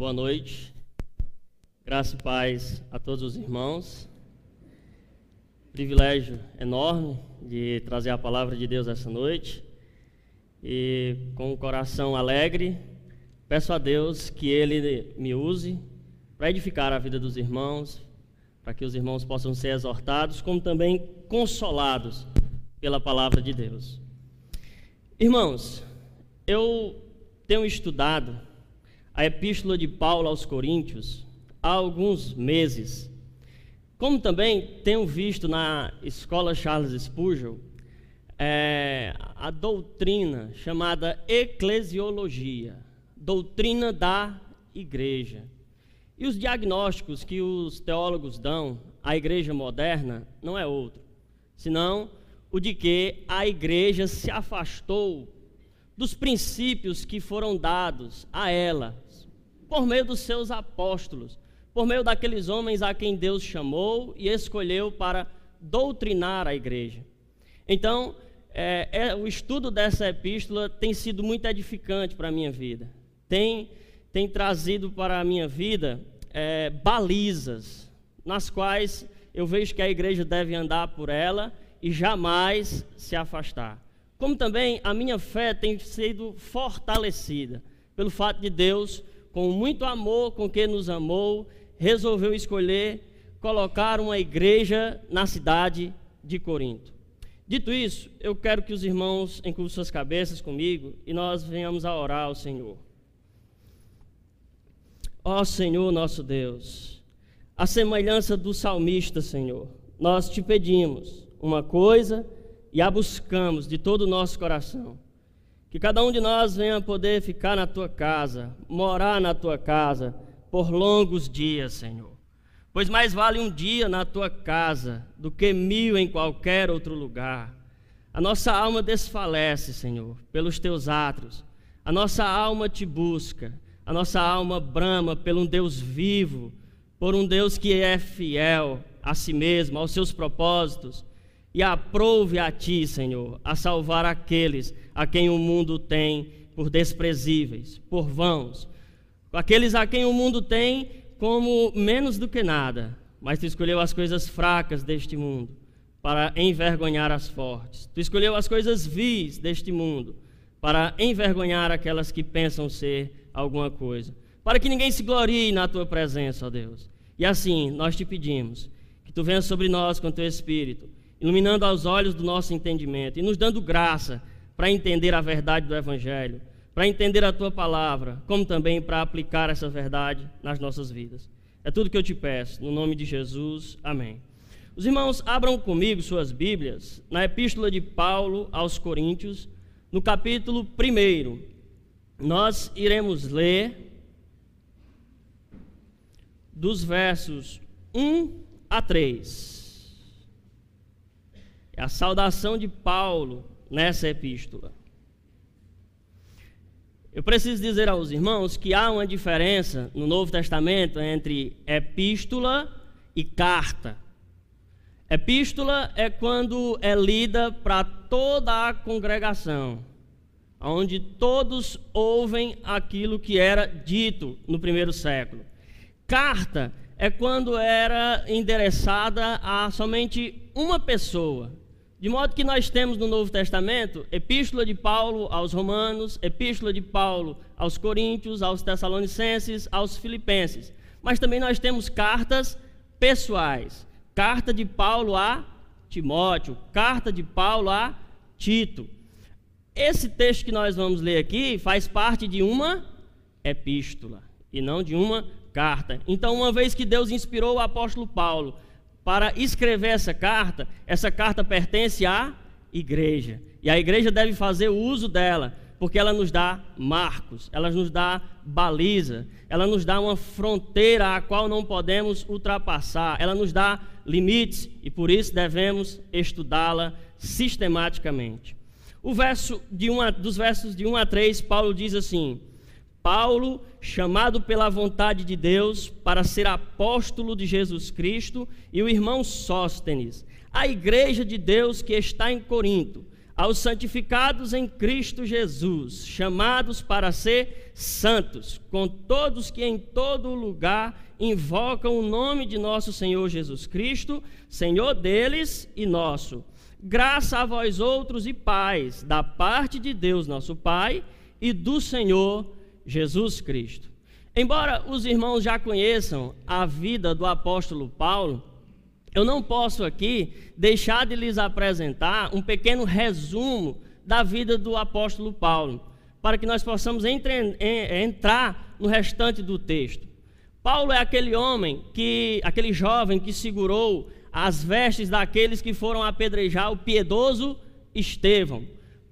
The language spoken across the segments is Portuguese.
Boa noite. Graça e paz a todos os irmãos. Privilégio enorme de trazer a palavra de Deus essa noite. E com o coração alegre, peço a Deus que Ele me use para edificar a vida dos irmãos, para que os irmãos possam ser exortados, como também consolados pela palavra de Deus. Irmãos, eu tenho estudado a epístola de Paulo aos Coríntios há alguns meses. Como também tenho visto na escola Charles Spurgeon é, a doutrina chamada eclesiologia, doutrina da igreja. E os diagnósticos que os teólogos dão à igreja moderna não é outro, senão o de que a igreja se afastou dos princípios que foram dados a ela por meio dos seus apóstolos, por meio daqueles homens a quem Deus chamou e escolheu para doutrinar a igreja. Então, é, é, o estudo dessa epístola tem sido muito edificante para a minha vida. Tem, tem trazido para a minha vida é, balizas nas quais eu vejo que a igreja deve andar por ela e jamais se afastar. Como também a minha fé tem sido fortalecida pelo fato de Deus com muito amor com que nos amou, resolveu escolher colocar uma igreja na cidade de Corinto. Dito isso, eu quero que os irmãos encurvam suas cabeças comigo e nós venhamos a orar ao Senhor. Ó Senhor nosso Deus, a semelhança do salmista, Senhor, nós te pedimos uma coisa e a buscamos de todo o nosso coração que cada um de nós venha poder ficar na tua casa, morar na tua casa por longos dias, Senhor. Pois mais vale um dia na tua casa do que mil em qualquer outro lugar. A nossa alma desfalece, Senhor, pelos teus atos. A nossa alma te busca. A nossa alma brama por um Deus vivo, por um Deus que é fiel a si mesmo, aos seus propósitos e aprove a ti, Senhor, a salvar aqueles a quem o mundo tem por desprezíveis, por vãos, aqueles a quem o mundo tem como menos do que nada, mas tu escolheu as coisas fracas deste mundo para envergonhar as fortes. Tu escolheu as coisas vis deste mundo para envergonhar aquelas que pensam ser alguma coisa, para que ninguém se glorie na tua presença, ó Deus. E assim, nós te pedimos que tu venhas sobre nós com teu espírito iluminando os olhos do nosso entendimento e nos dando graça para entender a verdade do Evangelho, para entender a tua palavra, como também para aplicar essa verdade nas nossas vidas. É tudo que eu te peço, no nome de Jesus. Amém. Os irmãos, abram comigo suas Bíblias na Epístola de Paulo aos Coríntios, no capítulo 1. Nós iremos ler dos versos 1 a 3. É a saudação de Paulo nessa epístola. Eu preciso dizer aos irmãos que há uma diferença no Novo Testamento entre epístola e carta. Epístola é quando é lida para toda a congregação, onde todos ouvem aquilo que era dito no primeiro século. Carta é quando era endereçada a somente uma pessoa, de modo que nós temos no Novo Testamento Epístola de Paulo aos Romanos, Epístola de Paulo aos Coríntios, aos Tessalonicenses, aos Filipenses. Mas também nós temos cartas pessoais. Carta de Paulo a Timóteo, carta de Paulo a Tito. Esse texto que nós vamos ler aqui faz parte de uma epístola e não de uma carta. Então, uma vez que Deus inspirou o apóstolo Paulo para escrever essa carta, essa carta pertence à igreja. E a igreja deve fazer o uso dela, porque ela nos dá marcos, ela nos dá baliza, ela nos dá uma fronteira a qual não podemos ultrapassar, ela nos dá limites e por isso devemos estudá-la sistematicamente. O verso de uma, dos versos de 1 a 3, Paulo diz assim: Paulo, chamado pela vontade de Deus para ser apóstolo de Jesus Cristo, e o irmão Sóstenes, a igreja de Deus que está em Corinto, aos santificados em Cristo Jesus, chamados para ser santos, com todos que em todo lugar invocam o nome de nosso Senhor Jesus Cristo, Senhor deles e nosso. Graça a vós outros e paz, da parte de Deus nosso Pai e do Senhor Jesus Cristo. Embora os irmãos já conheçam a vida do apóstolo Paulo, eu não posso aqui deixar de lhes apresentar um pequeno resumo da vida do apóstolo Paulo, para que nós possamos entre, entrar no restante do texto. Paulo é aquele homem que, aquele jovem que segurou as vestes daqueles que foram apedrejar o piedoso Estevão.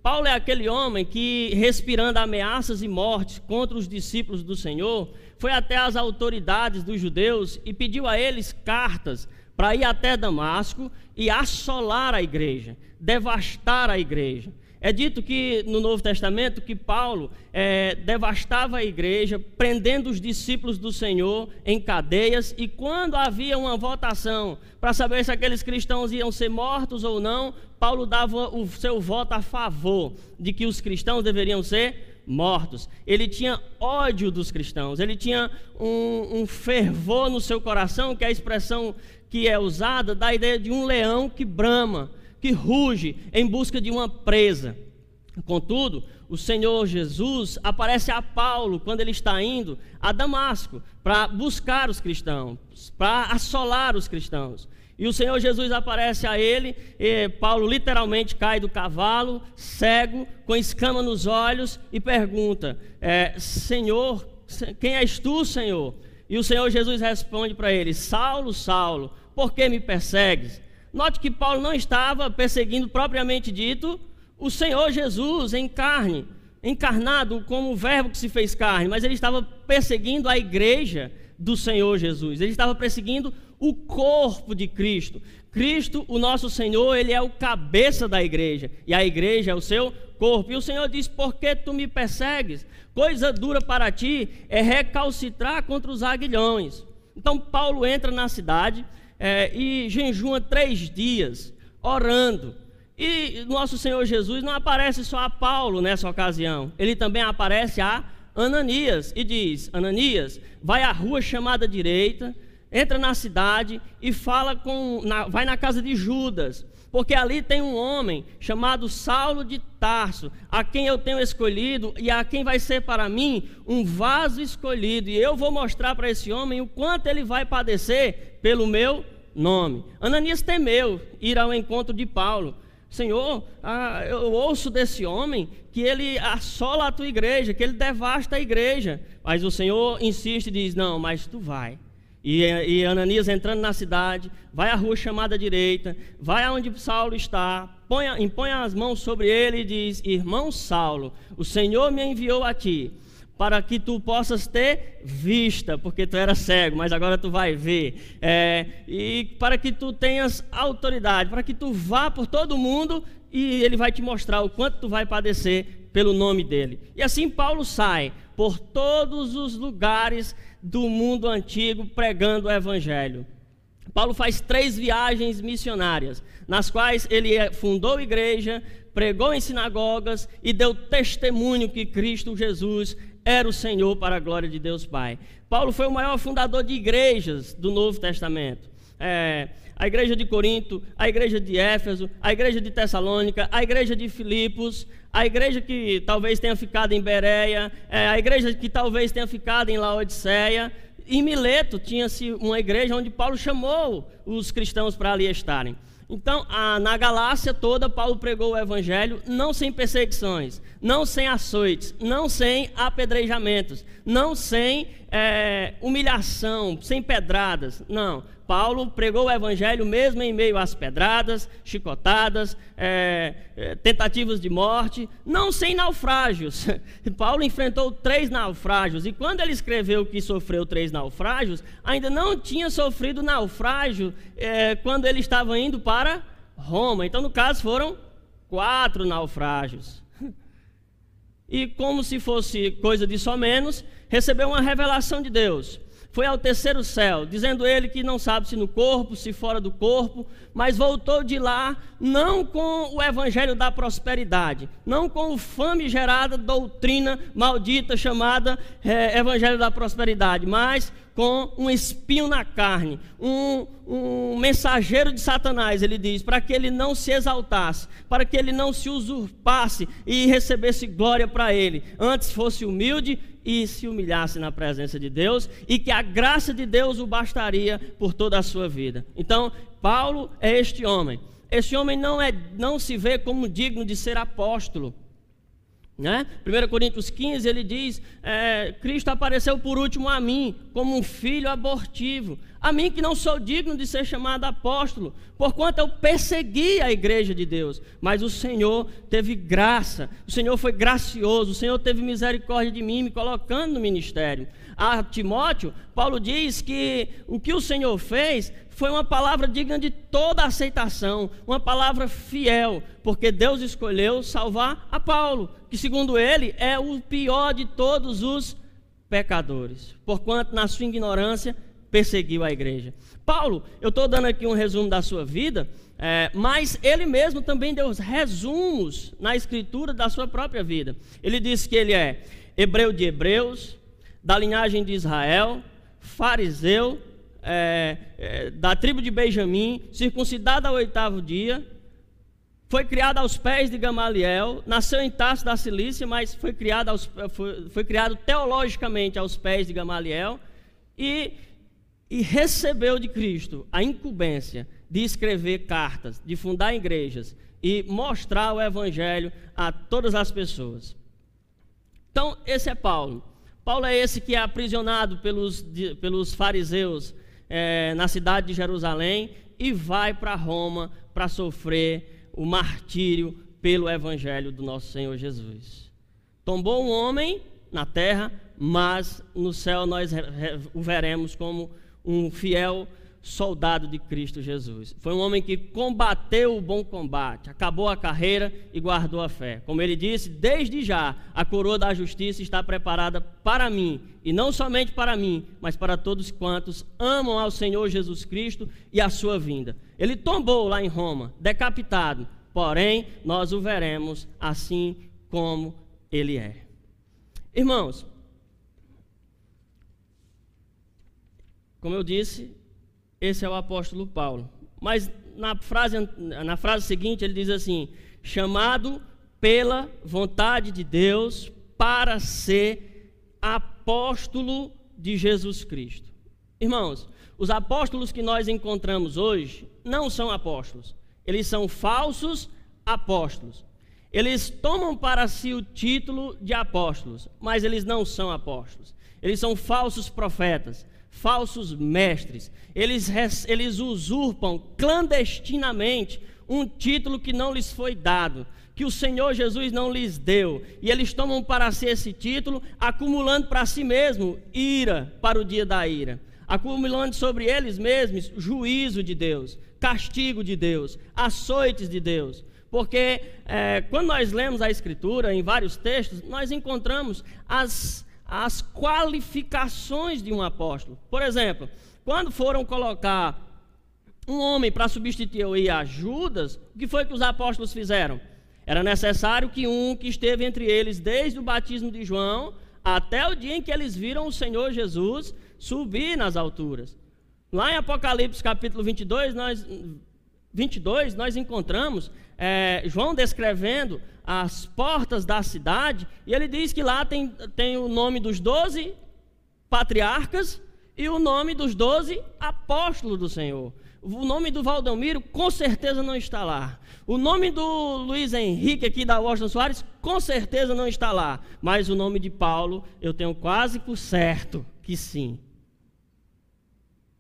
Paulo é aquele homem que, respirando ameaças e mortes contra os discípulos do Senhor, foi até as autoridades dos judeus e pediu a eles cartas para ir até Damasco e assolar a igreja, devastar a igreja. É dito que no Novo Testamento que Paulo é, devastava a igreja, prendendo os discípulos do Senhor em cadeias, e quando havia uma votação para saber se aqueles cristãos iam ser mortos ou não, Paulo dava o seu voto a favor de que os cristãos deveriam ser mortos. Ele tinha ódio dos cristãos, ele tinha um, um fervor no seu coração, que é a expressão que é usada da ideia de um leão que brama, que ruge em busca de uma presa. Contudo, o Senhor Jesus aparece a Paulo quando ele está indo a Damasco para buscar os cristãos, para assolar os cristãos. E o Senhor Jesus aparece a ele, Paulo literalmente cai do cavalo, cego, com escama nos olhos, e pergunta: é, Senhor, quem és tu, Senhor? E o Senhor Jesus responde para ele: Saulo, Saulo, por que me persegues? Note que Paulo não estava perseguindo propriamente dito o Senhor Jesus em carne, encarnado como o Verbo que se fez carne, mas ele estava perseguindo a igreja do Senhor Jesus. Ele estava perseguindo o corpo de Cristo. Cristo, o nosso Senhor, ele é o cabeça da igreja, e a igreja é o seu corpo. E o Senhor diz: Por que tu me persegues? Coisa dura para ti é recalcitrar contra os aguilhões. Então, Paulo entra na cidade é, e jejua três dias, orando. E nosso Senhor Jesus não aparece só a Paulo nessa ocasião, ele também aparece a Ananias e diz: Ananias, vai à rua chamada direita, entra na cidade e fala com, na, vai na casa de Judas porque ali tem um homem chamado Saulo de Tarso, a quem eu tenho escolhido e a quem vai ser para mim um vaso escolhido, e eu vou mostrar para esse homem o quanto ele vai padecer pelo meu nome. Ananias temeu ir ao encontro de Paulo. Senhor, ah, eu ouço desse homem que ele assola a tua igreja, que ele devasta a igreja. Mas o Senhor insiste e diz: Não, mas tu vai. E, e Ananias entrando na cidade, vai à rua chamada direita, vai aonde Saulo está, põe, impõe as mãos sobre ele e diz: Irmão Saulo, o Senhor me enviou a ti para que tu possas ter vista, porque tu era cego, mas agora tu vai ver, é, e para que tu tenhas autoridade, para que tu vá por todo mundo e ele vai te mostrar o quanto tu vai padecer pelo nome dele. E assim Paulo sai por todos os lugares do mundo antigo pregando o evangelho. Paulo faz três viagens missionárias, nas quais ele fundou igreja, pregou em sinagogas e deu testemunho que Cristo Jesus era o Senhor para a glória de Deus Pai. Paulo foi o maior fundador de igrejas do Novo Testamento. É, a igreja de Corinto, a igreja de Éfeso, a igreja de Tessalônica, a igreja de Filipos, a igreja que talvez tenha ficado em Bereia, é, a igreja que talvez tenha ficado em Laodiceia. Em Mileto tinha-se uma igreja onde Paulo chamou os cristãos para ali estarem. Então, a, na Galácia toda, Paulo pregou o evangelho não sem perseguições, não sem açoites, não sem apedrejamentos, não sem é, humilhação, sem pedradas. Não. Paulo pregou o evangelho mesmo em meio às pedradas, chicotadas, é, é, tentativas de morte, não sem naufrágios. Paulo enfrentou três naufrágios e quando ele escreveu que sofreu três naufrágios, ainda não tinha sofrido naufrágio é, quando ele estava indo para Roma. Então, no caso, foram quatro naufrágios. E como se fosse coisa de só menos, recebeu uma revelação de Deus. Foi ao terceiro céu, dizendo ele que não sabe se no corpo, se fora do corpo, mas voltou de lá não com o evangelho da prosperidade, não com o famigerada doutrina maldita chamada é, evangelho da prosperidade, mas com um espinho na carne, um, um mensageiro de Satanás, ele diz, para que ele não se exaltasse, para que ele não se usurpasse e recebesse glória para ele, antes fosse humilde e se humilhasse na presença de Deus e que a graça de Deus o bastaria por toda a sua vida. Então, Paulo é este homem. Este homem não, é, não se vê como digno de ser apóstolo. Né? 1 Coríntios 15 ele diz: é, Cristo apareceu por último a mim, como um filho abortivo, a mim que não sou digno de ser chamado apóstolo, porquanto eu persegui a igreja de Deus, mas o Senhor teve graça, o Senhor foi gracioso, o Senhor teve misericórdia de mim, me colocando no ministério. A Timóteo, Paulo diz que o que o Senhor fez foi uma palavra digna de toda aceitação, uma palavra fiel, porque Deus escolheu salvar a Paulo, que segundo ele é o pior de todos os pecadores, porquanto na sua ignorância perseguiu a igreja. Paulo, eu estou dando aqui um resumo da sua vida, é, mas ele mesmo também deu resumos na escritura da sua própria vida. Ele disse que ele é hebreu de hebreus, da linhagem de Israel, fariseu, é, é, da tribo de Benjamim, circuncidado ao oitavo dia, foi criado aos pés de Gamaliel, nasceu em Tarso da Cilícia, mas foi criado, aos, foi, foi criado teologicamente aos pés de Gamaliel e, e recebeu de Cristo a incumbência de escrever cartas, de fundar igrejas e mostrar o evangelho a todas as pessoas. Então, esse é Paulo. Paulo é esse que é aprisionado pelos, pelos fariseus é, na cidade de Jerusalém e vai para Roma para sofrer o martírio pelo evangelho do nosso Senhor Jesus. Tombou um homem na terra, mas no céu nós o veremos como um fiel soldado de Cristo Jesus. Foi um homem que combateu o bom combate, acabou a carreira e guardou a fé. Como ele disse, desde já a coroa da justiça está preparada para mim, e não somente para mim, mas para todos quantos amam ao Senhor Jesus Cristo e a sua vinda. Ele tombou lá em Roma, decapitado, porém nós o veremos assim como ele é. Irmãos, como eu disse, esse é o apóstolo Paulo. Mas na frase, na frase seguinte ele diz assim: chamado pela vontade de Deus para ser apóstolo de Jesus Cristo. Irmãos, os apóstolos que nós encontramos hoje não são apóstolos, eles são falsos apóstolos. Eles tomam para si o título de apóstolos, mas eles não são apóstolos. Eles são falsos profetas, falsos mestres. Eles, eles usurpam clandestinamente um título que não lhes foi dado, que o Senhor Jesus não lhes deu. E eles tomam para si esse título, acumulando para si mesmo ira para o dia da ira, acumulando sobre eles mesmos juízo de Deus, castigo de Deus, açoites de Deus. Porque é, quando nós lemos a Escritura, em vários textos, nós encontramos as as qualificações de um apóstolo. Por exemplo, quando foram colocar um homem para substituir a Judas, o que foi que os apóstolos fizeram? Era necessário que um que esteve entre eles desde o batismo de João até o dia em que eles viram o Senhor Jesus subir nas alturas. Lá em Apocalipse capítulo 22, nós 22, nós encontramos é, João descrevendo as portas da cidade, e ele diz que lá tem, tem o nome dos doze patriarcas e o nome dos doze apóstolos do Senhor. O nome do Valdomiro com certeza não está lá. O nome do Luiz Henrique aqui da Washington Soares com certeza não está lá. Mas o nome de Paulo eu tenho quase por certo que sim.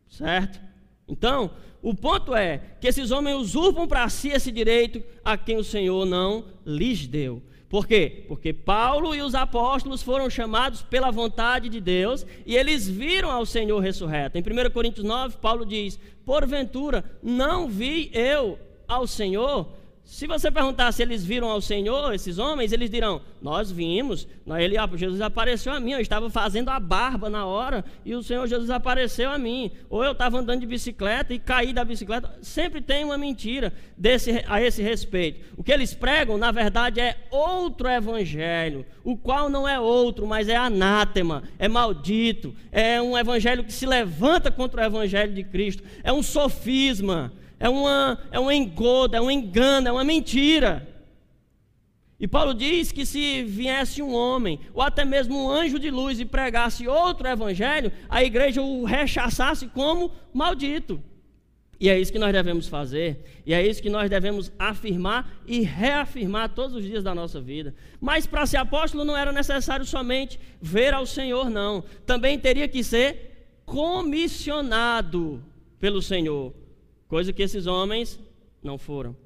Certo? Então, o ponto é que esses homens usurpam para si esse direito a quem o Senhor não lhes deu. Por quê? Porque Paulo e os apóstolos foram chamados pela vontade de Deus e eles viram ao Senhor ressurreto. Em 1 Coríntios 9, Paulo diz: Porventura, não vi eu ao Senhor? Se você perguntar se eles viram ao Senhor, esses homens, eles dirão: Nós vimos, ele, Jesus apareceu a mim, eu estava fazendo a barba na hora e o Senhor Jesus apareceu a mim. Ou eu estava andando de bicicleta e caí da bicicleta. Sempre tem uma mentira desse, a esse respeito. O que eles pregam, na verdade, é outro evangelho, o qual não é outro, mas é anátema, é maldito, é um evangelho que se levanta contra o evangelho de Cristo, é um sofisma é, uma, é um engodo, é um engano, é uma mentira. E Paulo diz que se viesse um homem, ou até mesmo um anjo de luz, e pregasse outro evangelho, a igreja o rechaçasse como maldito. E é isso que nós devemos fazer, e é isso que nós devemos afirmar e reafirmar todos os dias da nossa vida. Mas para ser apóstolo não era necessário somente ver ao Senhor, não. Também teria que ser comissionado pelo Senhor coisa que esses homens não foram.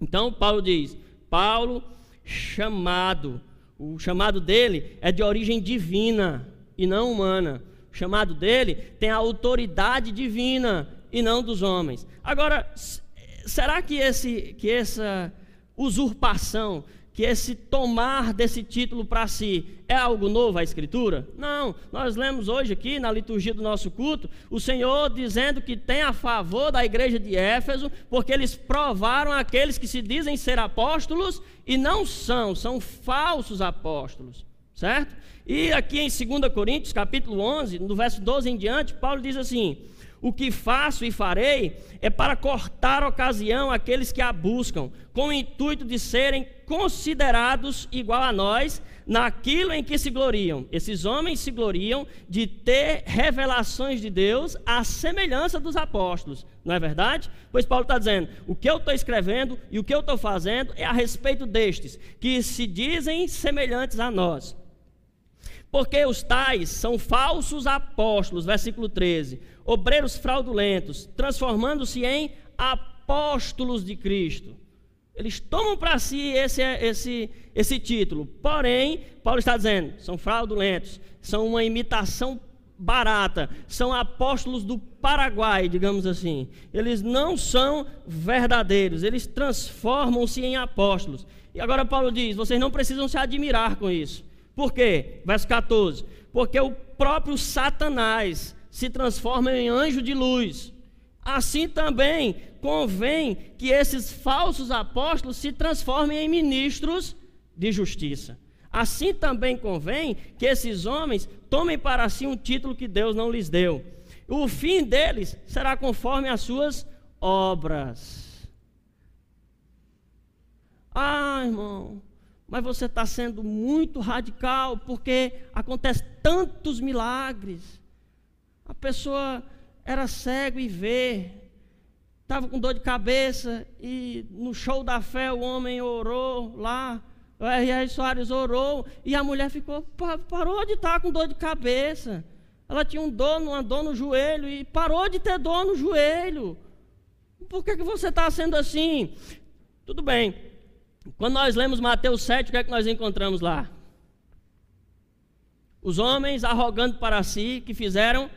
Então Paulo diz: Paulo chamado, o chamado dele é de origem divina e não humana. O chamado dele tem a autoridade divina e não dos homens. Agora, será que esse que essa usurpação que esse tomar desse título para si é algo novo à Escritura? Não. Nós lemos hoje aqui na liturgia do nosso culto o Senhor dizendo que tem a favor da igreja de Éfeso, porque eles provaram aqueles que se dizem ser apóstolos e não são, são falsos apóstolos. Certo? E aqui em 2 Coríntios, capítulo 11, no verso 12 em diante, Paulo diz assim: o que faço e farei é para cortar ocasião àqueles que a buscam, com o intuito de serem considerados igual a nós naquilo em que se gloriam. Esses homens se gloriam de ter revelações de Deus à semelhança dos apóstolos, não é verdade? Pois Paulo está dizendo: o que eu estou escrevendo e o que eu estou fazendo é a respeito destes, que se dizem semelhantes a nós. Porque os tais são falsos apóstolos, versículo 13, obreiros fraudulentos, transformando-se em apóstolos de Cristo. Eles tomam para si esse, esse, esse título, porém, Paulo está dizendo, são fraudulentos, são uma imitação barata, são apóstolos do Paraguai, digamos assim. Eles não são verdadeiros, eles transformam-se em apóstolos. E agora Paulo diz: vocês não precisam se admirar com isso. Por quê? Verso 14: Porque o próprio Satanás se transforma em anjo de luz. Assim também convém que esses falsos apóstolos se transformem em ministros de justiça. Assim também convém que esses homens tomem para si um título que Deus não lhes deu. O fim deles será conforme as suas obras. Ah, irmão, mas você está sendo muito radical, porque acontece tantos milagres. A pessoa era cego e vê, estava com dor de cabeça, e no show da fé o homem orou lá, o R.R. Soares orou, e a mulher ficou, parou de estar com dor de cabeça. Ela tinha um dor, uma dor no joelho, e parou de ter dor no joelho. Por que, que você está sendo assim? Tudo bem, quando nós lemos Mateus 7, o que é que nós encontramos lá? Os homens arrogando para si que fizeram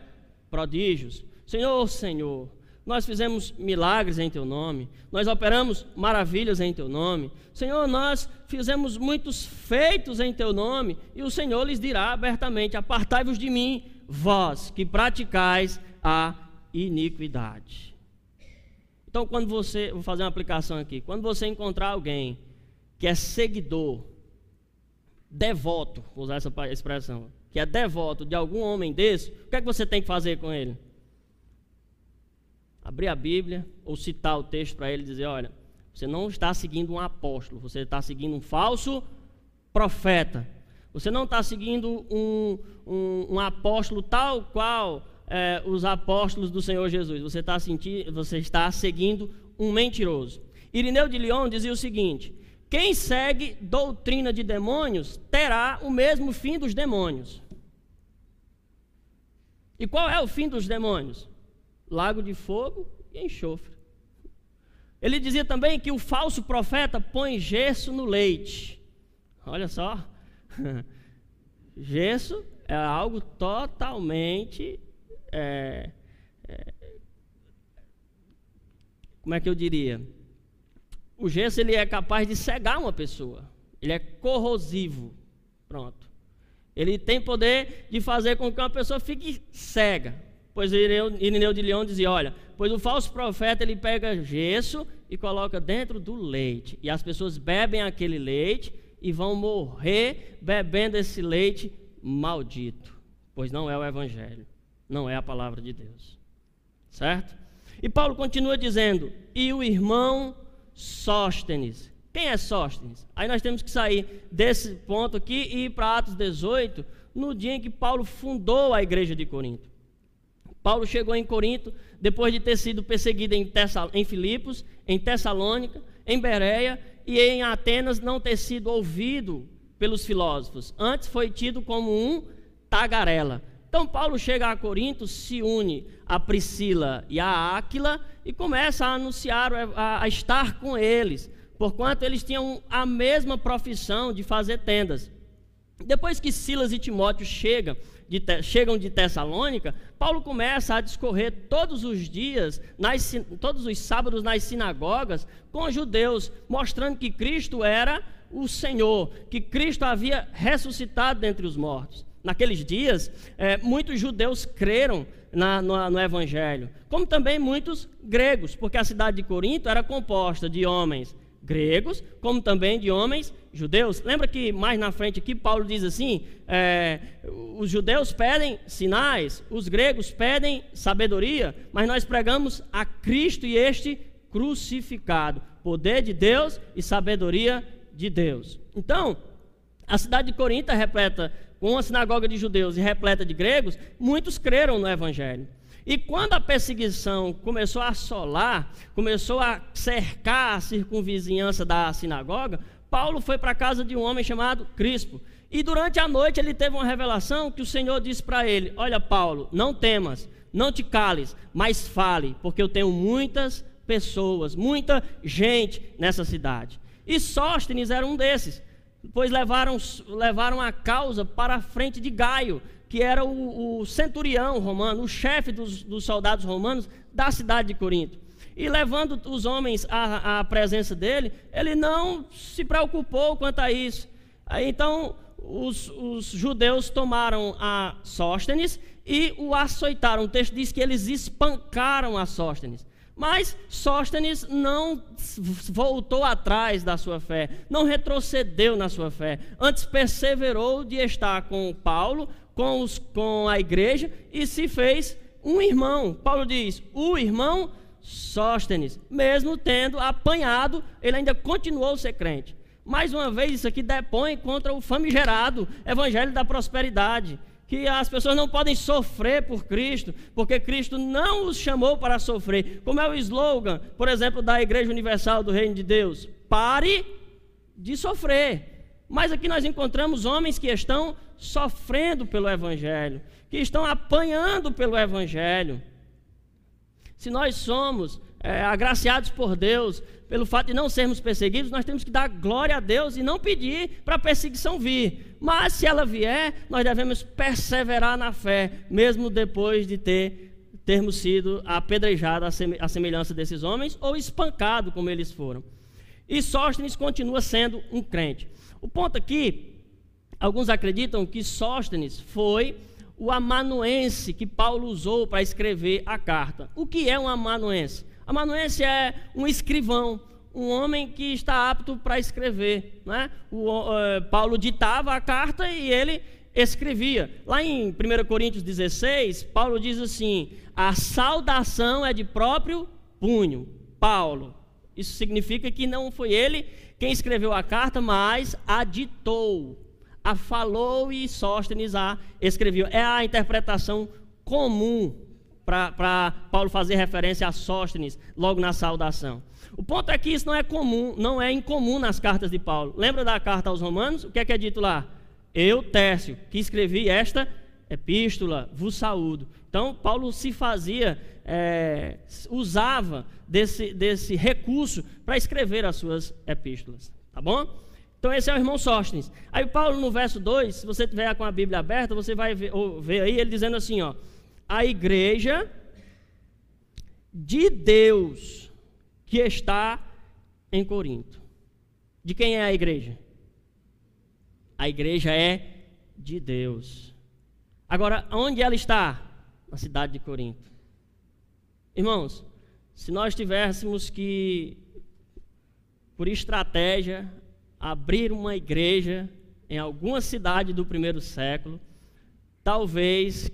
prodígios. Senhor, Senhor, nós fizemos milagres em teu nome, nós operamos maravilhas em teu nome. Senhor, nós fizemos muitos feitos em teu nome, e o Senhor lhes dirá abertamente: Apartai-vos de mim, vós que praticais a iniquidade. Então, quando você, vou fazer uma aplicação aqui, quando você encontrar alguém que é seguidor, devoto, vou usar essa expressão, que é devoto de algum homem desse, o que é que você tem que fazer com ele? Abrir a Bíblia ou citar o texto para ele e dizer: olha, você não está seguindo um apóstolo, você está seguindo um falso profeta. Você não está seguindo um, um, um apóstolo tal qual é, os apóstolos do Senhor Jesus. Você está, sentindo, você está seguindo um mentiroso. Irineu de Lyon dizia o seguinte: quem segue doutrina de demônios terá o mesmo fim dos demônios. E qual é o fim dos demônios? Lago de fogo e enxofre. Ele dizia também que o falso profeta põe gesso no leite. Olha só. gesso é algo totalmente. É, é, como é que eu diria? o gesso ele é capaz de cegar uma pessoa. Ele é corrosivo. Pronto. Ele tem poder de fazer com que uma pessoa fique cega. Pois Irineu de Leão dizia: Olha, pois o falso profeta ele pega gesso e coloca dentro do leite. E as pessoas bebem aquele leite e vão morrer bebendo esse leite maldito. Pois não é o Evangelho, não é a palavra de Deus. Certo? E Paulo continua dizendo: E o irmão Sóstenes. Quem é Sóstenes? Aí nós temos que sair desse ponto aqui e ir para Atos 18, no dia em que Paulo fundou a igreja de Corinto. Paulo chegou em Corinto depois de ter sido perseguido em, Tessal, em Filipos, em Tessalônica, em Bereia e em Atenas não ter sido ouvido pelos filósofos. Antes foi tido como um tagarela. Então Paulo chega a Corinto, se une a Priscila e a Áquila e começa a anunciar, a, a estar com eles, porquanto eles tinham a mesma profissão de fazer tendas. Depois que Silas e Timóteo chegam de, chegam de Tessalônica, Paulo começa a discorrer todos os dias, nas, todos os sábados nas sinagogas, com judeus, mostrando que Cristo era o Senhor, que Cristo havia ressuscitado dentre os mortos. Naqueles dias, é, muitos judeus creram na, no, no Evangelho, como também muitos gregos, porque a cidade de Corinto era composta de homens gregos, como também de homens judeus. Lembra que mais na frente aqui Paulo diz assim: é, os judeus pedem sinais, os gregos pedem sabedoria, mas nós pregamos a Cristo e este crucificado, poder de Deus e sabedoria de Deus. Então, a cidade de Corinto é repleta com uma sinagoga de judeus e repleta de gregos, muitos creram no evangelho. E quando a perseguição começou a assolar, começou a cercar a circunvizinhança da sinagoga, Paulo foi para a casa de um homem chamado Crispo. E durante a noite ele teve uma revelação que o Senhor disse para ele: Olha, Paulo, não temas, não te cales, mas fale, porque eu tenho muitas pessoas, muita gente nessa cidade. E Sóstenes era um desses, pois levaram, levaram a causa para a frente de Gaio, que era o, o centurião romano, o chefe dos, dos, soldados romanos da cidade de Corinto. E levando os homens à, à presença dele, ele não se preocupou quanto a isso. Aí, então, os, os, judeus tomaram a Sóstenes e o açoitaram. O texto diz que eles espancaram a Sóstenes. Mas Sóstenes não voltou atrás da sua fé, não retrocedeu na sua fé, antes perseverou de estar com Paulo, com, os, com a igreja e se fez um irmão. Paulo diz: o irmão Sóstenes, mesmo tendo apanhado, ele ainda continuou a ser crente. Mais uma vez, isso aqui depõe contra o famigerado evangelho da prosperidade. Que as pessoas não podem sofrer por Cristo, porque Cristo não os chamou para sofrer. Como é o slogan, por exemplo, da Igreja Universal do Reino de Deus: pare de sofrer. Mas aqui nós encontramos homens que estão sofrendo pelo Evangelho, que estão apanhando pelo Evangelho. Se nós somos é, agraciados por Deus, pelo fato de não sermos perseguidos, nós temos que dar glória a Deus e não pedir para a perseguição vir. Mas se ela vier, nós devemos perseverar na fé, mesmo depois de ter termos sido apedrejados à semelhança desses homens ou espancado como eles foram. E Sóstenes continua sendo um crente. O ponto aqui, alguns acreditam que Sóstenes foi o amanuense que Paulo usou para escrever a carta. O que é um amanuense? Amanuense é um escrivão, um homem que está apto para escrever. Né? O, uh, Paulo ditava a carta e ele escrevia. Lá em 1 Coríntios 16, Paulo diz assim: a saudação é de próprio punho. Paulo. Isso significa que não foi ele quem escreveu a carta, mas a ditou, a falou e Sóstenes a escreveu. É a interpretação comum para Paulo fazer referência a Sóstenes logo na saudação. O ponto é que isso não é comum, não é incomum nas cartas de Paulo. Lembra da carta aos Romanos? O que é que é dito lá? Eu, Tércio, que escrevi esta epístola, vos saúdo. Então, Paulo se fazia, é, usava desse, desse recurso para escrever as suas epístolas. Tá bom? Então, esse é o irmão Sóstenes. Aí, Paulo, no verso 2, se você tiver com a Bíblia aberta, você vai ver, ver aí ele dizendo assim: ó, a igreja de Deus que está em Corinto. De quem é a igreja? A igreja é de Deus. Agora, onde ela está? Na cidade de Corinto. Irmãos, se nós tivéssemos que, por estratégia, abrir uma igreja em alguma cidade do primeiro século, talvez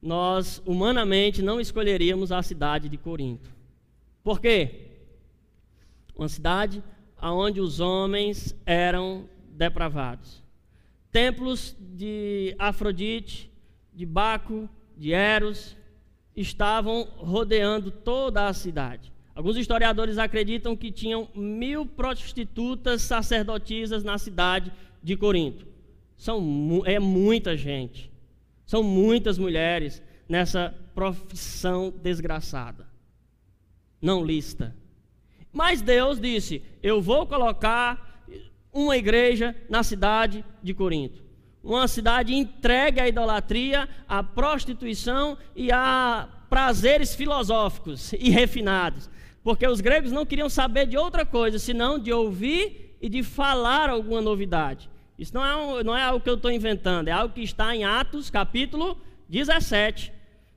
nós humanamente não escolheríamos a cidade de Corinto. Por quê? Uma cidade onde os homens eram depravados. Templos de Afrodite, de Baco, de Eros estavam rodeando toda a cidade. Alguns historiadores acreditam que tinham mil prostitutas sacerdotisas na cidade de Corinto. São, é muita gente. São muitas mulheres nessa profissão desgraçada. Não lista. Mas Deus disse: Eu vou colocar uma igreja na cidade de Corinto. Uma cidade entregue à idolatria, à prostituição e a prazeres filosóficos e refinados. Porque os gregos não queriam saber de outra coisa senão de ouvir e de falar alguma novidade. Isso não é, um, não é algo que eu estou inventando, é algo que está em Atos capítulo 17.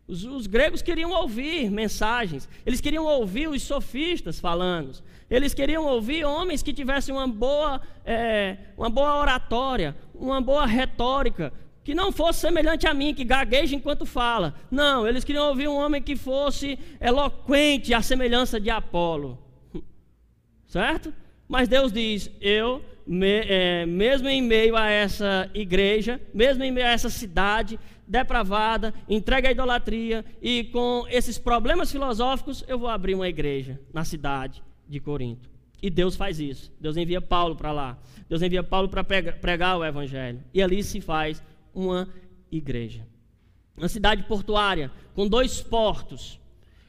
Os, os, gregos queriam ouvir mensagens, eles queriam ouvir os sofistas falando, eles queriam ouvir homens que tivessem uma boa, é, uma boa oratória, uma boa retórica, que não fosse semelhante a mim, que gagueja enquanto fala. Não, eles queriam ouvir um homem que fosse eloquente, à semelhança de Apolo. Certo? Mas Deus diz: Eu, me, é, mesmo em meio a essa igreja, mesmo em meio a essa cidade depravada, entregue à idolatria e com esses problemas filosóficos, eu vou abrir uma igreja na cidade de Corinto. E Deus faz isso. Deus envia Paulo para lá. Deus envia Paulo para pregar o evangelho. E ali se faz uma igreja. Uma cidade portuária com dois portos,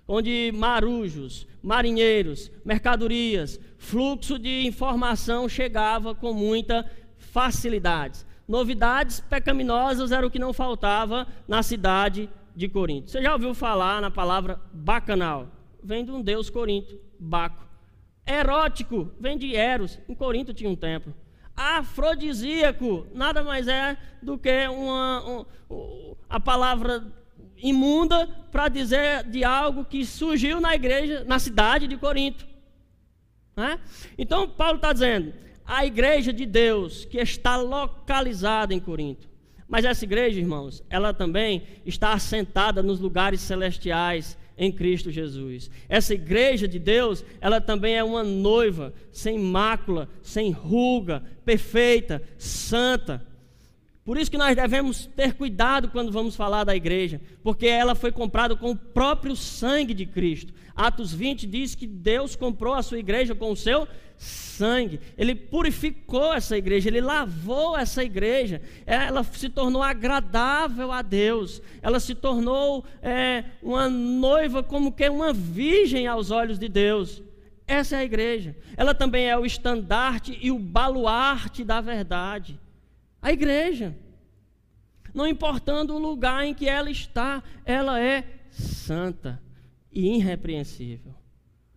onde marujos, marinheiros, mercadorias, fluxo de informação chegava com muita facilidade. Novidades pecaminosas era o que não faltava na cidade de Corinto. Você já ouviu falar na palavra bacanal? Vem de um deus Corinto, Baco. Erótico, vem de Eros. Em Corinto tinha um templo afrodisíaco nada mais é do que uma, um, a palavra imunda para dizer de algo que surgiu na igreja, na cidade de Corinto. Né? Então, Paulo está dizendo: a igreja de Deus que está localizada em Corinto. Mas essa igreja, irmãos, ela também está assentada nos lugares celestiais em Cristo Jesus. Essa igreja de Deus, ela também é uma noiva sem mácula, sem ruga, perfeita, santa. Por isso que nós devemos ter cuidado quando vamos falar da igreja, porque ela foi comprada com o próprio sangue de Cristo. Atos 20 diz que Deus comprou a sua igreja com o seu sangue. Ele purificou essa igreja, ele lavou essa igreja. Ela se tornou agradável a Deus. Ela se tornou é, uma noiva como que uma virgem aos olhos de Deus. Essa é a igreja. Ela também é o estandarte e o baluarte da verdade. A igreja. Não importando o lugar em que ela está, ela é santa e irrepreensível.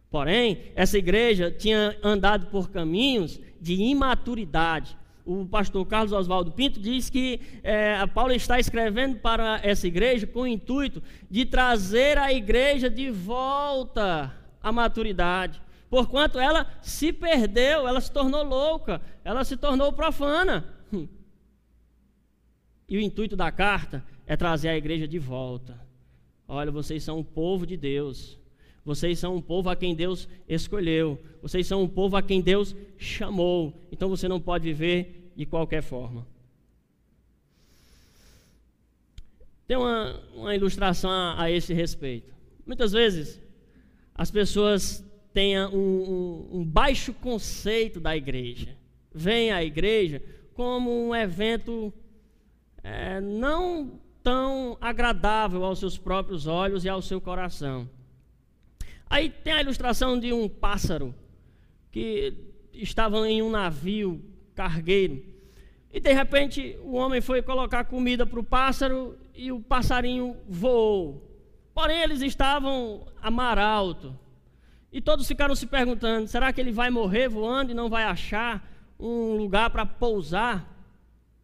Porém, essa igreja tinha andado por caminhos de imaturidade. O pastor Carlos Oswaldo Pinto diz que é, Paulo está escrevendo para essa igreja com o intuito de trazer a igreja de volta à maturidade. Porquanto ela se perdeu, ela se tornou louca, ela se tornou profana. E o intuito da carta é trazer a igreja de volta. Olha, vocês são o povo de Deus. Vocês são um povo a quem Deus escolheu. Vocês são um povo a quem Deus chamou. Então você não pode viver de qualquer forma. Tem uma, uma ilustração a, a, esse respeito. Muitas vezes as pessoas têm um, um, um baixo conceito da igreja. Vêm à igreja como um evento é, não tão agradável aos seus próprios olhos e ao seu coração. Aí tem a ilustração de um pássaro que estava em um navio cargueiro. E de repente o homem foi colocar comida para o pássaro e o passarinho voou. Porém, eles estavam a mar alto. E todos ficaram se perguntando: será que ele vai morrer voando e não vai achar um lugar para pousar?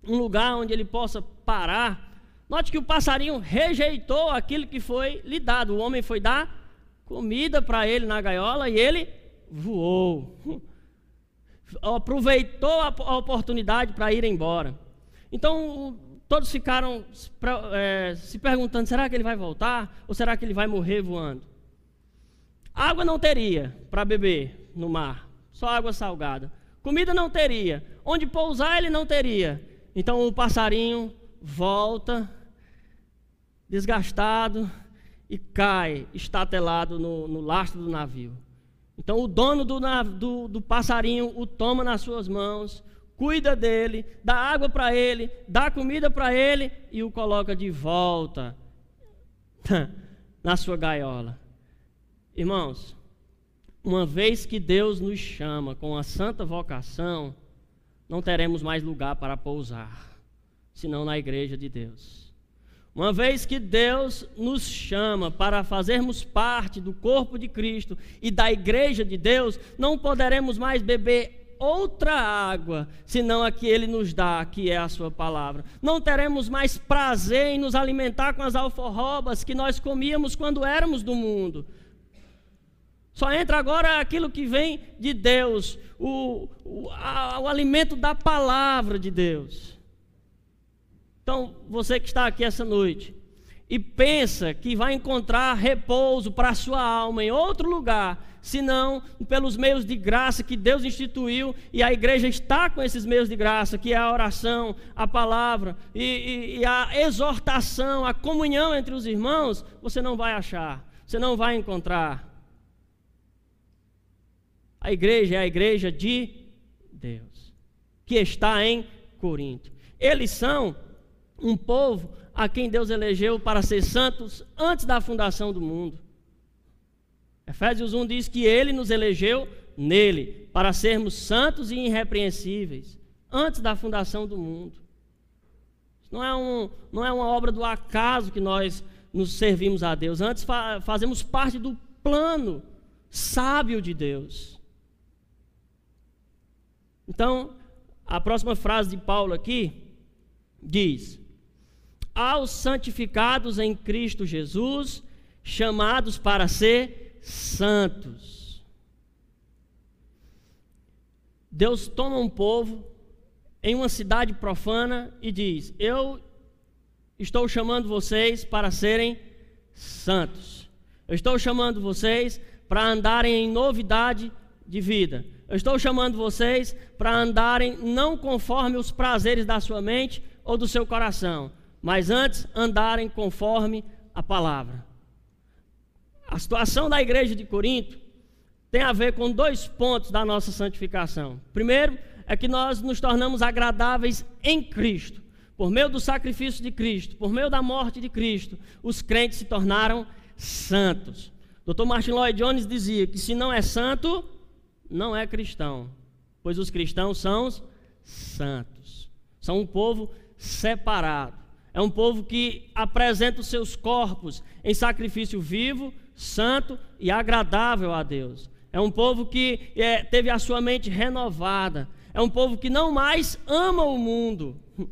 Um lugar onde ele possa parar? Note que o passarinho rejeitou aquilo que foi lhe dado. O homem foi dar comida para ele na gaiola e ele voou. Aproveitou a oportunidade para ir embora. Então, todos ficaram é, se perguntando: será que ele vai voltar? Ou será que ele vai morrer voando? Água não teria para beber no mar, só água salgada. Comida não teria. Onde pousar ele não teria. Então o passarinho volta, desgastado, e cai estatelado no, no lastro do navio. Então o dono do, do, do passarinho o toma nas suas mãos, cuida dele, dá água para ele, dá comida para ele e o coloca de volta na sua gaiola. Irmãos, uma vez que Deus nos chama com a santa vocação, não teremos mais lugar para pousar, senão na igreja de Deus. Uma vez que Deus nos chama para fazermos parte do corpo de Cristo e da igreja de Deus, não poderemos mais beber outra água senão a que Ele nos dá, que é a Sua palavra. Não teremos mais prazer em nos alimentar com as alforrobas que nós comíamos quando éramos do mundo. Só entra agora aquilo que vem de Deus, o, o, a, o alimento da palavra de Deus. Então, você que está aqui essa noite e pensa que vai encontrar repouso para a sua alma em outro lugar, senão pelos meios de graça que Deus instituiu e a igreja está com esses meios de graça, que é a oração, a palavra e, e, e a exortação, a comunhão entre os irmãos, você não vai achar, você não vai encontrar. A igreja é a igreja de Deus, que está em Corinto. Eles são um povo a quem Deus elegeu para ser santos antes da fundação do mundo. Efésios 1 diz que ele nos elegeu nele para sermos santos e irrepreensíveis antes da fundação do mundo. Não é, um, não é uma obra do acaso que nós nos servimos a Deus. Antes fa fazemos parte do plano sábio de Deus. Então, a próxima frase de Paulo aqui diz: aos santificados em Cristo Jesus, chamados para ser santos. Deus toma um povo em uma cidade profana e diz: Eu estou chamando vocês para serem santos. Eu estou chamando vocês para andarem em novidade de vida. Eu estou chamando vocês para andarem não conforme os prazeres da sua mente ou do seu coração, mas antes andarem conforme a palavra. A situação da igreja de Corinto tem a ver com dois pontos da nossa santificação. Primeiro, é que nós nos tornamos agradáveis em Cristo. Por meio do sacrifício de Cristo, por meio da morte de Cristo, os crentes se tornaram santos. Dr. Martin Lloyd Jones dizia que se não é santo, não é cristão, pois os cristãos são santos. São um povo separado. É um povo que apresenta os seus corpos em sacrifício vivo, santo e agradável a Deus. É um povo que é, teve a sua mente renovada. É um povo que não mais ama o mundo.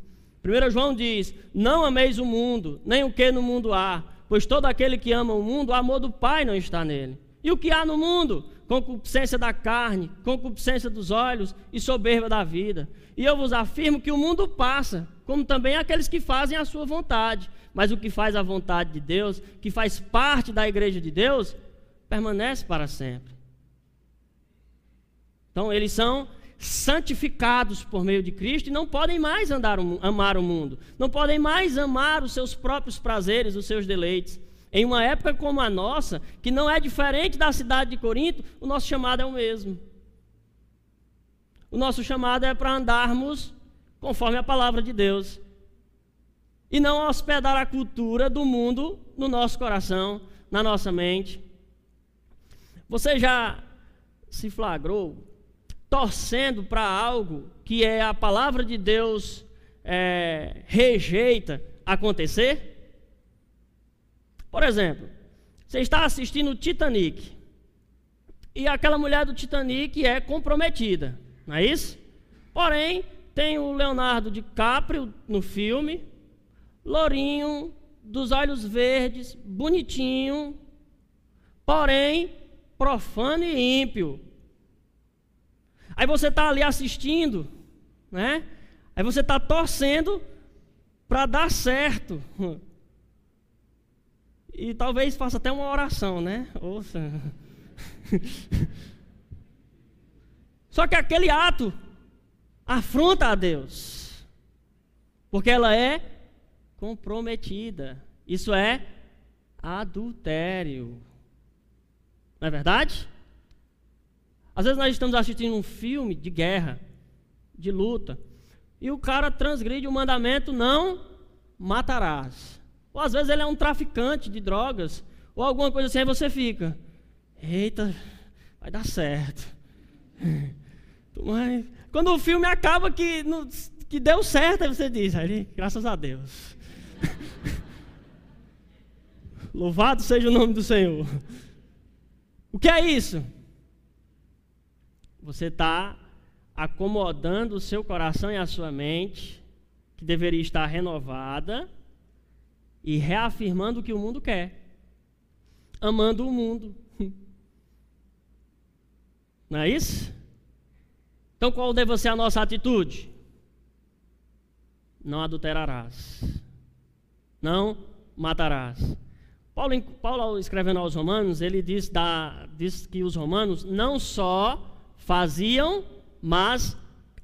1 João diz: Não ameis o mundo, nem o que no mundo há, pois todo aquele que ama o mundo, o amor do Pai não está nele. E o que há no mundo? Concupiscência da carne, concupiscência dos olhos e soberba da vida. E eu vos afirmo que o mundo passa, como também aqueles que fazem a sua vontade. Mas o que faz a vontade de Deus, que faz parte da igreja de Deus, permanece para sempre. Então, eles são santificados por meio de Cristo e não podem mais andar, amar o mundo, não podem mais amar os seus próprios prazeres, os seus deleites. Em uma época como a nossa, que não é diferente da cidade de Corinto, o nosso chamado é o mesmo. O nosso chamado é para andarmos conforme a palavra de Deus. E não hospedar a cultura do mundo no nosso coração, na nossa mente. Você já se flagrou torcendo para algo que é a palavra de Deus é, rejeita acontecer? Por exemplo, você está assistindo o Titanic. E aquela mulher do Titanic é comprometida, não é isso? Porém, tem o Leonardo DiCaprio no filme, lourinho, dos olhos verdes, bonitinho, porém profano e ímpio. Aí você está ali assistindo, né? Aí você está torcendo para dar certo. E talvez faça até uma oração, né? Ouça. Só que aquele ato afronta a Deus, porque ela é comprometida. Isso é adultério. Não é verdade? Às vezes nós estamos assistindo um filme de guerra, de luta, e o cara transgride o mandamento: não matarás. Ou às vezes ele é um traficante de drogas, ou alguma coisa assim, aí você fica: eita, vai dar certo. Quando o filme acaba que, que deu certo, aí você diz: aí, graças a Deus. Louvado seja o nome do Senhor. O que é isso? Você está acomodando o seu coração e a sua mente, que deveria estar renovada, e reafirmando o que o mundo quer, amando o mundo. Não é isso? Então qual deve ser a nossa atitude? Não adulterarás. Não matarás. Paulo, Paulo, escrevendo aos Romanos, ele diz, da, diz que os romanos não só faziam, mas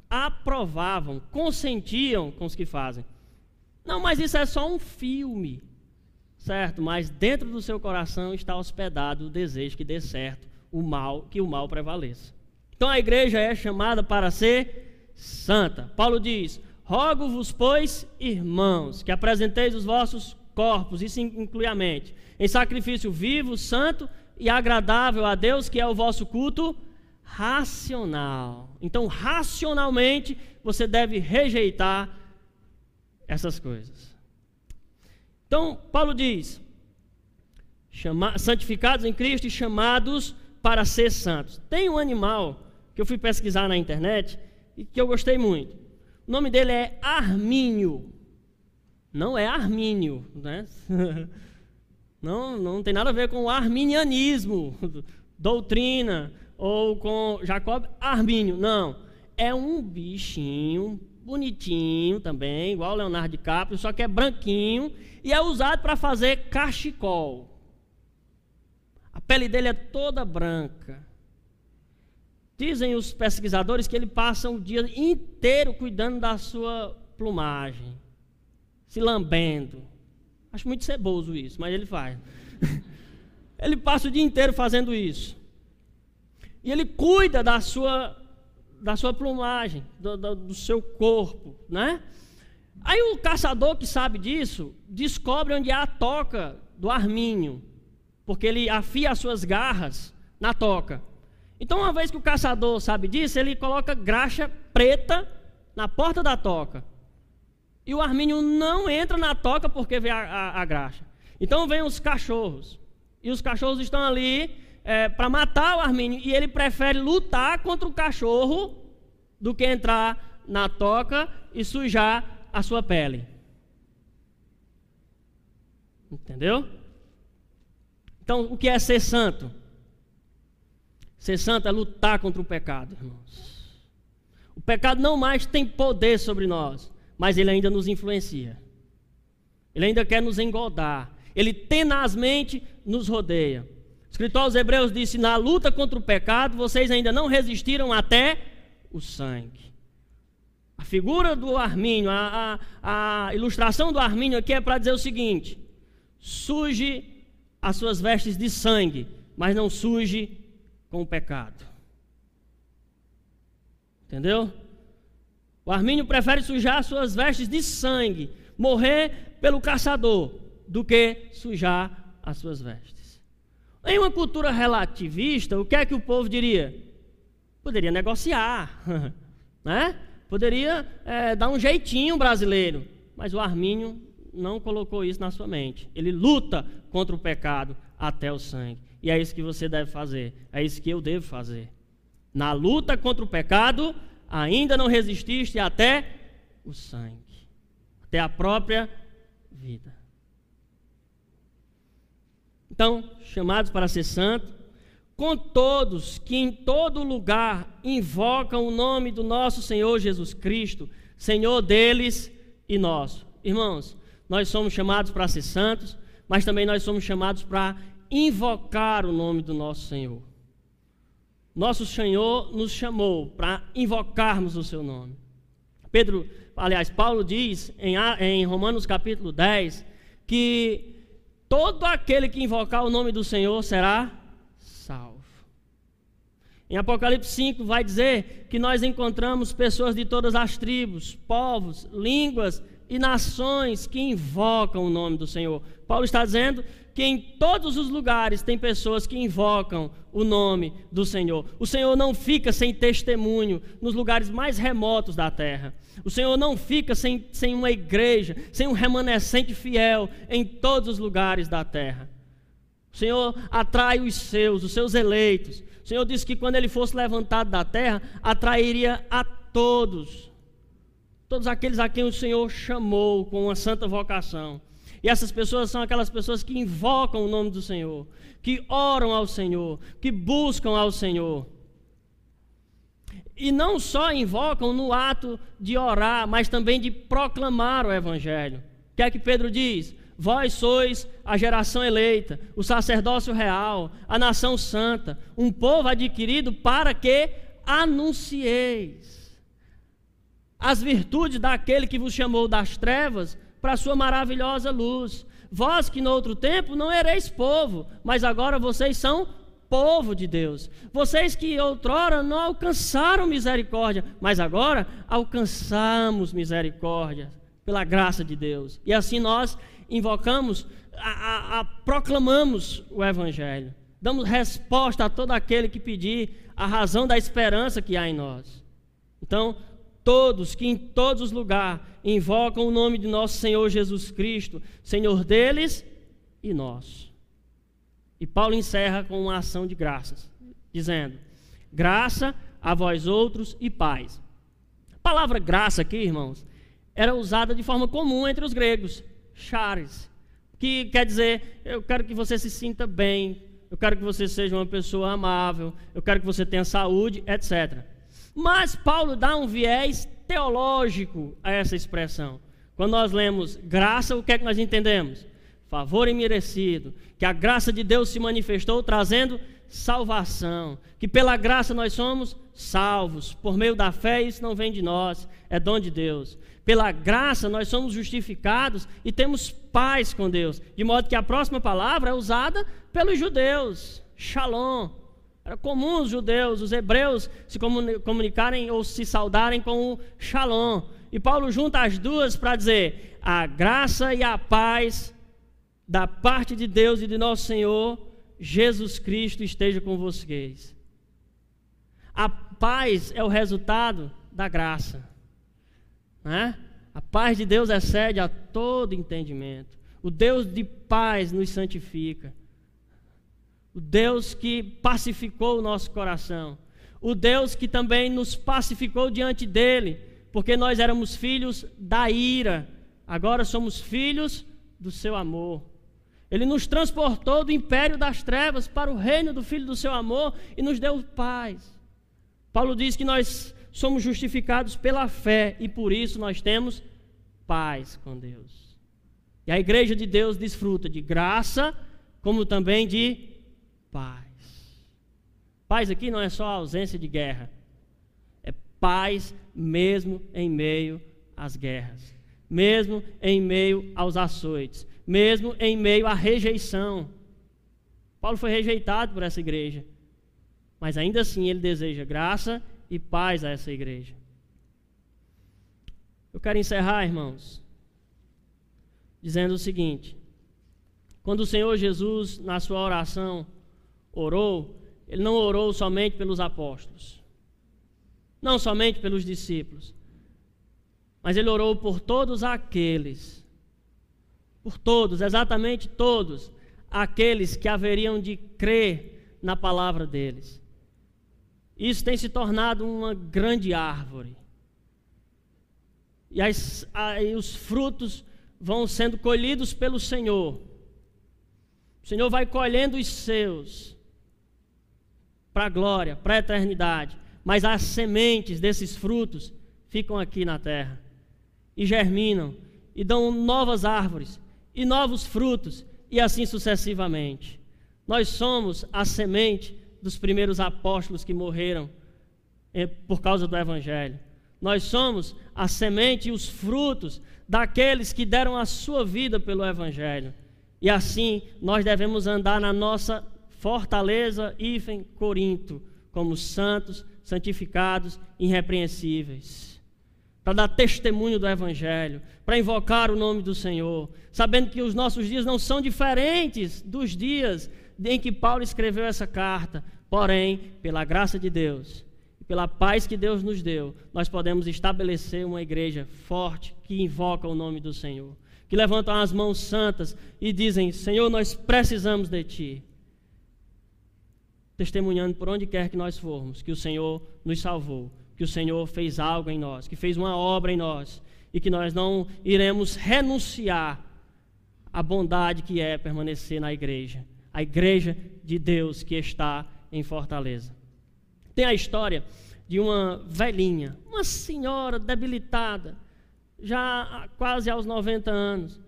aprovavam, consentiam com os que fazem. Não, mas isso é só um filme, certo? Mas dentro do seu coração está hospedado o desejo que dê certo, o mal, que o mal prevaleça. Então a igreja é chamada para ser santa. Paulo diz: Rogo-vos, pois, irmãos, que apresenteis os vossos corpos, isso inclui a mente, em sacrifício vivo, santo e agradável a Deus, que é o vosso culto racional. Então, racionalmente, você deve rejeitar essas coisas. Então, Paulo diz: chama, santificados em Cristo e chamados para ser santos. Tem um animal que eu fui pesquisar na internet e que eu gostei muito. O nome dele é Armínio. Não é Armínio, né? Não, não tem nada a ver com o arminianismo, doutrina, ou com Jacob Armínio. Não. É um bichinho bonitinho também, igual o Leonardo DiCaprio, só que é branquinho e é usado para fazer cachecol. A pele dele é toda branca. Dizem os pesquisadores que ele passa o dia inteiro cuidando da sua plumagem, se lambendo. Acho muito ceboso isso, mas ele faz. ele passa o dia inteiro fazendo isso. E ele cuida da sua, da sua plumagem, do, do, do seu corpo, né? Aí o caçador que sabe disso, descobre onde é a toca do arminho, porque ele afia as suas garras na toca. Então, uma vez que o caçador sabe disso, ele coloca graxa preta na porta da toca. E o arminho não entra na toca porque vê a, a, a graxa. Então, vem os cachorros. E os cachorros estão ali é, para matar o Armínio e ele prefere lutar contra o cachorro do que entrar na toca e sujar a sua pele. Entendeu? Então, o que é ser santo? Ser santo é lutar contra o pecado, irmãos. O pecado não mais tem poder sobre nós, mas ele ainda nos influencia. Ele ainda quer nos engodar. Ele tenazmente nos rodeia escritor aos Hebreus disse: Na luta contra o pecado, vocês ainda não resistiram até o sangue. A figura do Armínio, a, a, a ilustração do Armínio aqui é para dizer o seguinte: suje as suas vestes de sangue, mas não suje com o pecado. Entendeu? O Armínio prefere sujar as suas vestes de sangue, morrer pelo caçador, do que sujar as suas vestes. Em uma cultura relativista, o que é que o povo diria? Poderia negociar, né? Poderia é, dar um jeitinho brasileiro. Mas o Armínio não colocou isso na sua mente. Ele luta contra o pecado até o sangue. E é isso que você deve fazer. É isso que eu devo fazer. Na luta contra o pecado, ainda não resististe até o sangue, até a própria vida. Então, chamados para ser santo, com todos que em todo lugar invocam o nome do nosso Senhor Jesus Cristo, Senhor deles e nosso. Irmãos, nós somos chamados para ser santos, mas também nós somos chamados para invocar o nome do nosso Senhor. Nosso Senhor nos chamou para invocarmos o seu nome. Pedro, aliás, Paulo diz em, em Romanos capítulo 10 que todo aquele que invocar o nome do Senhor será salvo. Em Apocalipse 5 vai dizer que nós encontramos pessoas de todas as tribos, povos, línguas e nações que invocam o nome do Senhor. Paulo está dizendo que em todos os lugares tem pessoas que invocam o nome do Senhor. O Senhor não fica sem testemunho nos lugares mais remotos da terra. O Senhor não fica sem, sem uma igreja, sem um remanescente fiel em todos os lugares da terra. O Senhor atrai os seus, os seus eleitos. O Senhor disse que quando ele fosse levantado da terra, atrairia a todos. Todos aqueles a quem o Senhor chamou com uma santa vocação. E essas pessoas são aquelas pessoas que invocam o nome do Senhor, que oram ao Senhor, que buscam ao Senhor. E não só invocam no ato de orar, mas também de proclamar o Evangelho. O que é que Pedro diz? Vós sois a geração eleita, o sacerdócio real, a nação santa, um povo adquirido para que anuncieis as virtudes daquele que vos chamou das trevas para a sua maravilhosa luz. Vós que no outro tempo não ereis povo, mas agora vocês são povo de Deus. Vocês que outrora não alcançaram misericórdia, mas agora alcançamos misericórdia pela graça de Deus. E assim nós invocamos, a, a, a, proclamamos o Evangelho. Damos resposta a todo aquele que pedir a razão da esperança que há em nós. Então, todos que em todos os lugares invocam o nome de nosso Senhor Jesus Cristo, Senhor deles e nós. E Paulo encerra com uma ação de graças, dizendo: Graça a vós outros e paz. A palavra graça aqui, irmãos, era usada de forma comum entre os gregos, charis, que quer dizer, eu quero que você se sinta bem, eu quero que você seja uma pessoa amável, eu quero que você tenha saúde, etc. Mas Paulo dá um viés teológico a essa expressão. Quando nós lemos graça, o que é que nós entendemos? Favor imerecido, que a graça de Deus se manifestou trazendo salvação, que pela graça nós somos salvos, por meio da fé, isso não vem de nós, é dom de Deus. Pela graça nós somos justificados e temos paz com Deus, de modo que a próxima palavra é usada pelos judeus, shalom, era comum os judeus, os hebreus, se comunicarem ou se saudarem com o shalom. E Paulo junta as duas para dizer: a graça e a paz da parte de Deus e de nosso Senhor Jesus Cristo esteja com vocês. A paz é o resultado da graça. Né? A paz de Deus excede a todo entendimento. O Deus de paz nos santifica o Deus que pacificou o nosso coração, o Deus que também nos pacificou diante dele, porque nós éramos filhos da ira, agora somos filhos do seu amor. Ele nos transportou do império das trevas para o reino do Filho do seu amor e nos deu paz. Paulo diz que nós somos justificados pela fé e por isso nós temos paz com Deus. E a igreja de Deus desfruta de graça, como também de paz. Paz aqui não é só ausência de guerra, é paz mesmo em meio às guerras, mesmo em meio aos açoites, mesmo em meio à rejeição. Paulo foi rejeitado por essa igreja, mas ainda assim ele deseja graça e paz a essa igreja. Eu quero encerrar, irmãos, dizendo o seguinte: quando o Senhor Jesus, na sua oração, orou, ele não orou somente pelos apóstolos, não somente pelos discípulos, mas ele orou por todos aqueles, por todos, exatamente todos, aqueles que haveriam de crer na palavra deles. Isso tem se tornado uma grande árvore. E as, aí os frutos vão sendo colhidos pelo Senhor. O Senhor vai colhendo os seus para a glória, para a eternidade. Mas as sementes desses frutos ficam aqui na terra e germinam e dão novas árvores e novos frutos e assim sucessivamente. Nós somos a semente dos primeiros apóstolos que morreram eh, por causa do Evangelho. Nós somos a semente e os frutos daqueles que deram a sua vida pelo Evangelho. E assim nós devemos andar na nossa fortaleza, Ifen, Corinto, como santos, santificados, irrepreensíveis. Para dar testemunho do Evangelho, para invocar o nome do Senhor, sabendo que os nossos dias não são diferentes dos dias em que Paulo escreveu essa carta, porém, pela graça de Deus, pela paz que Deus nos deu, nós podemos estabelecer uma igreja forte que invoca o nome do Senhor, que levantam as mãos santas e dizem: Senhor, nós precisamos de Ti. Testemunhando por onde quer que nós formos, que o Senhor nos salvou, que o Senhor fez algo em nós, que fez uma obra em nós e que nós não iremos renunciar à bondade que é permanecer na igreja, a igreja de Deus que está em Fortaleza. Tem a história de uma velhinha, uma senhora debilitada, já quase aos 90 anos,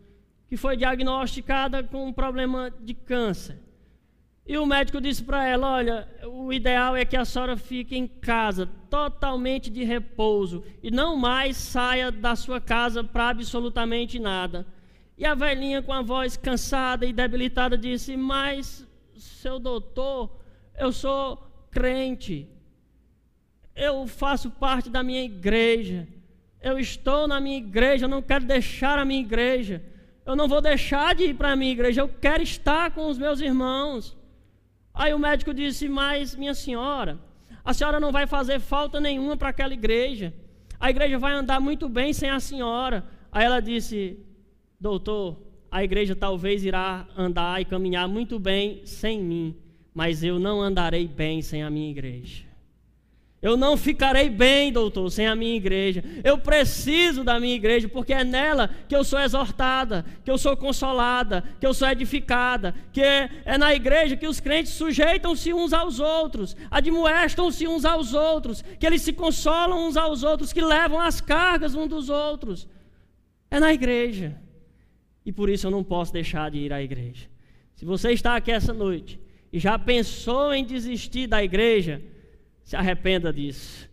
que foi diagnosticada com um problema de câncer. E o médico disse para ela: Olha, o ideal é que a senhora fique em casa, totalmente de repouso, e não mais saia da sua casa para absolutamente nada. E a velhinha, com a voz cansada e debilitada, disse: Mas, seu doutor, eu sou crente eu faço parte da minha igreja. Eu estou na minha igreja, eu não quero deixar a minha igreja. Eu não vou deixar de ir para a minha igreja, eu quero estar com os meus irmãos. Aí o médico disse: Mas, minha senhora, a senhora não vai fazer falta nenhuma para aquela igreja. A igreja vai andar muito bem sem a senhora. Aí ela disse: Doutor, a igreja talvez irá andar e caminhar muito bem sem mim, mas eu não andarei bem sem a minha igreja. Eu não ficarei bem, doutor, sem a minha igreja. Eu preciso da minha igreja, porque é nela que eu sou exortada, que eu sou consolada, que eu sou edificada, que é, na igreja que os crentes sujeitam-se uns aos outros, admoestam-se uns aos outros, que eles se consolam uns aos outros, que levam as cargas uns dos outros. É na igreja. E por isso eu não posso deixar de ir à igreja. Se você está aqui essa noite e já pensou em desistir da igreja, se arrependa disso.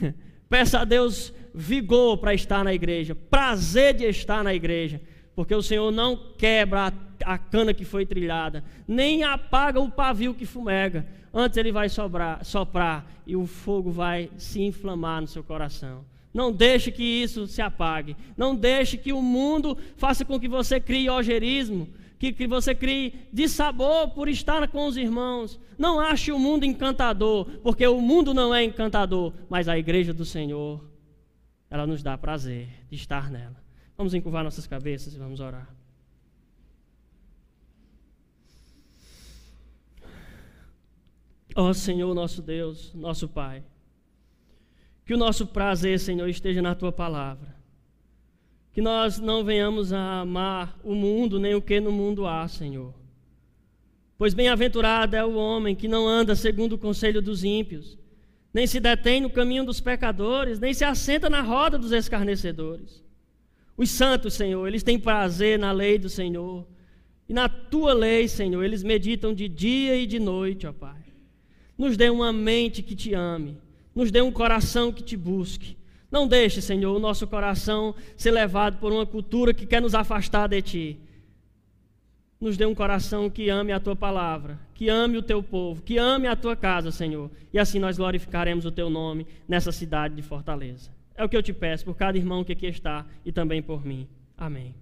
Peça a Deus vigor para estar na igreja, prazer de estar na igreja, porque o Senhor não quebra a, a cana que foi trilhada, nem apaga o pavio que fumega. Antes ele vai sobrar, soprar e o fogo vai se inflamar no seu coração. Não deixe que isso se apague. Não deixe que o mundo faça com que você crie algerismo que, você crie de sabor por estar com os irmãos. Não ache o mundo encantador, porque o mundo não é encantador, mas a igreja do Senhor, ela nos dá prazer de estar nela. Vamos encurvar nossas cabeças e vamos orar. Ó oh, Senhor, nosso Deus, nosso Pai, que o nosso prazer, Senhor, esteja na tua palavra que nós não venhamos a amar o mundo, nem o que no mundo há, Senhor. Pois bem-aventurado é o homem que não anda segundo o conselho dos ímpios, nem se detém no caminho dos pecadores, nem se assenta na roda dos escarnecedores. Os santos, Senhor, eles têm prazer na lei do Senhor, e na tua lei, Senhor, eles meditam de dia e de noite, ó Pai. Nos dê uma mente que te ame, nos dê um coração que te busque, não deixe, Senhor, o nosso coração ser levado por uma cultura que quer nos afastar de Ti. Nos dê um coração que ame a Tua palavra, que ame o Teu povo, que ame a Tua casa, Senhor. E assim nós glorificaremos o Teu nome nessa cidade de Fortaleza. É o que eu te peço por cada irmão que aqui está e também por mim. Amém.